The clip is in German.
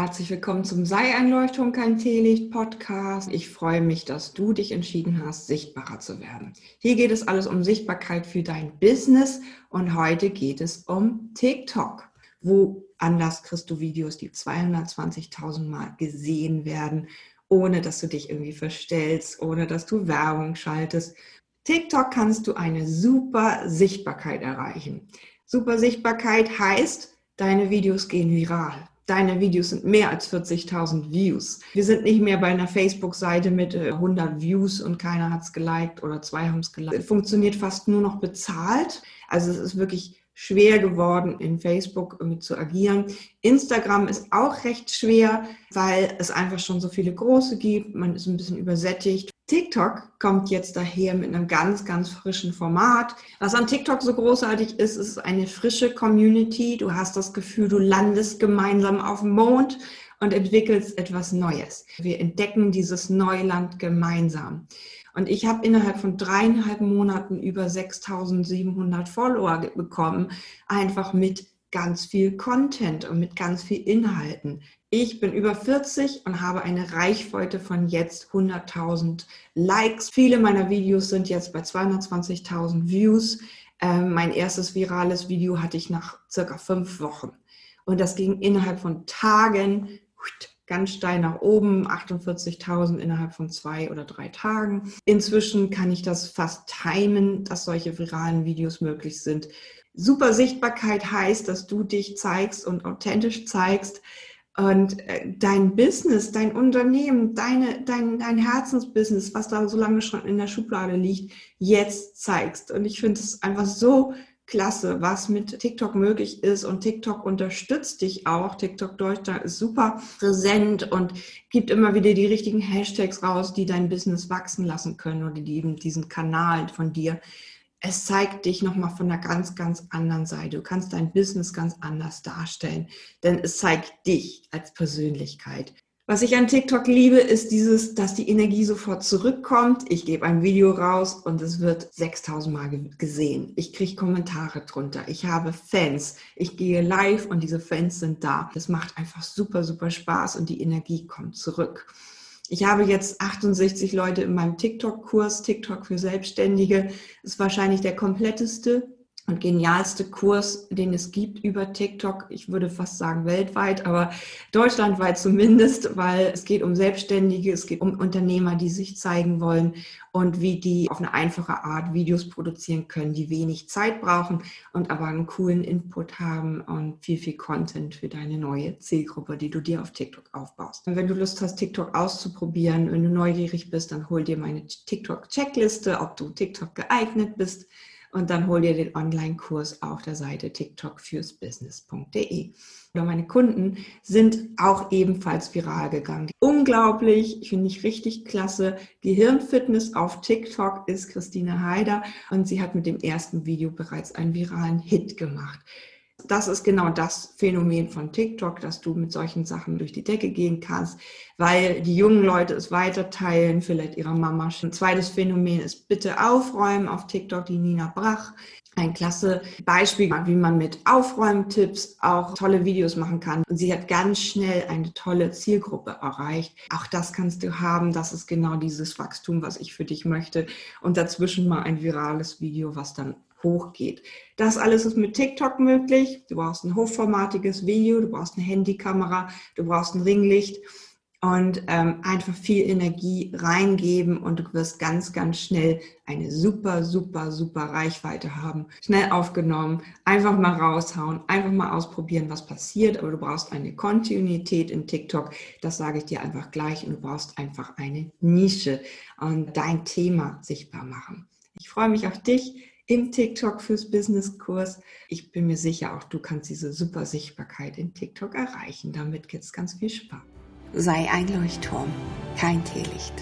Herzlich willkommen zum Sei ein Leuchtturm, kein Teelicht Podcast. Ich freue mich, dass du dich entschieden hast, sichtbarer zu werden. Hier geht es alles um Sichtbarkeit für dein Business und heute geht es um TikTok. Wo anders kriegst du Videos, die 220.000 Mal gesehen werden, ohne dass du dich irgendwie verstellst, ohne dass du Werbung schaltest. TikTok kannst du eine super Sichtbarkeit erreichen. Super Sichtbarkeit heißt, deine Videos gehen viral deine Videos sind mehr als 40.000 Views. Wir sind nicht mehr bei einer Facebook-Seite mit 100 äh, Views und keiner hat es geliked oder zwei haben es geliked. Funktioniert fast nur noch bezahlt. Also es ist wirklich schwer geworden, in Facebook mit zu agieren. Instagram ist auch recht schwer, weil es einfach schon so viele große gibt. Man ist ein bisschen übersättigt. TikTok kommt jetzt daher mit einem ganz, ganz frischen Format. Was an TikTok so großartig ist, ist eine frische Community. Du hast das Gefühl, du landest gemeinsam auf dem Mond und entwickelst etwas Neues. Wir entdecken dieses Neuland gemeinsam. Und ich habe innerhalb von dreieinhalb Monaten über 6700 Follower bekommen, einfach mit ganz viel Content und mit ganz viel Inhalten. Ich bin über 40 und habe eine Reichweite von jetzt 100.000 Likes. Viele meiner Videos sind jetzt bei 220.000 Views. Ähm, mein erstes virales Video hatte ich nach circa fünf Wochen. Und das ging innerhalb von Tagen ganz steil nach oben, 48.000 innerhalb von zwei oder drei Tagen. Inzwischen kann ich das fast timen, dass solche viralen Videos möglich sind. Super Sichtbarkeit heißt, dass du dich zeigst und authentisch zeigst und äh, dein Business, dein Unternehmen, deine, dein, dein Herzensbusiness, was da so lange schon in der Schublade liegt, jetzt zeigst. Und ich finde es einfach so klasse, was mit TikTok möglich ist. Und TikTok unterstützt dich auch. TikTok Deutschland ist super präsent und gibt immer wieder die richtigen Hashtags raus, die dein Business wachsen lassen können oder die eben diesen Kanal von dir es zeigt dich nochmal von einer ganz, ganz anderen Seite. Du kannst dein Business ganz anders darstellen, denn es zeigt dich als Persönlichkeit. Was ich an TikTok liebe, ist dieses, dass die Energie sofort zurückkommt. Ich gebe ein Video raus und es wird 6000 Mal gesehen. Ich kriege Kommentare drunter. Ich habe Fans. Ich gehe live und diese Fans sind da. Das macht einfach super, super Spaß und die Energie kommt zurück. Ich habe jetzt 68 Leute in meinem TikTok-Kurs, TikTok für Selbstständige. Ist wahrscheinlich der kompletteste und genialste Kurs, den es gibt über TikTok. Ich würde fast sagen weltweit, aber deutschlandweit zumindest, weil es geht um Selbstständige, es geht um Unternehmer, die sich zeigen wollen und wie die auf eine einfache Art Videos produzieren können, die wenig Zeit brauchen und aber einen coolen Input haben und viel, viel Content für deine neue Zielgruppe, die du dir auf TikTok aufbaust. Und wenn du Lust hast, TikTok auszuprobieren, wenn du neugierig bist, dann hol dir meine TikTok-Checkliste, ob du TikTok geeignet bist und dann hol dir den Online-Kurs auf der Seite tiktokfürsbusiness.de. Meine Kunden sind auch ebenfalls viral gegangen. Unglaublich, finde ich richtig klasse. Gehirnfitness auf TikTok ist Christine Haider und sie hat mit dem ersten Video bereits einen viralen Hit gemacht das ist genau das Phänomen von TikTok, dass du mit solchen Sachen durch die Decke gehen kannst, weil die jungen Leute es weiter teilen, vielleicht ihrer Mama. Ein zweites Phänomen ist bitte aufräumen auf TikTok, die Nina Brach. Ein klasse Beispiel, wie man mit Aufräumtipps auch tolle Videos machen kann. Sie hat ganz schnell eine tolle Zielgruppe erreicht. Auch das kannst du haben. Das ist genau dieses Wachstum, was ich für dich möchte. Und dazwischen mal ein virales Video, was dann hochgeht. Das alles ist mit TikTok möglich. Du brauchst ein hochformatiges Video, du brauchst eine Handykamera, du brauchst ein Ringlicht und ähm, einfach viel Energie reingeben und du wirst ganz, ganz schnell eine super, super, super Reichweite haben. Schnell aufgenommen, einfach mal raushauen, einfach mal ausprobieren, was passiert, aber du brauchst eine Kontinuität in TikTok, das sage ich dir einfach gleich und du brauchst einfach eine Nische und dein Thema sichtbar machen. Ich freue mich auf dich im TikTok fürs Business-Kurs. Ich bin mir sicher, auch du kannst diese super Sichtbarkeit in TikTok erreichen. Damit gibt es ganz viel Spaß. Sei ein Leuchtturm, kein Teelicht.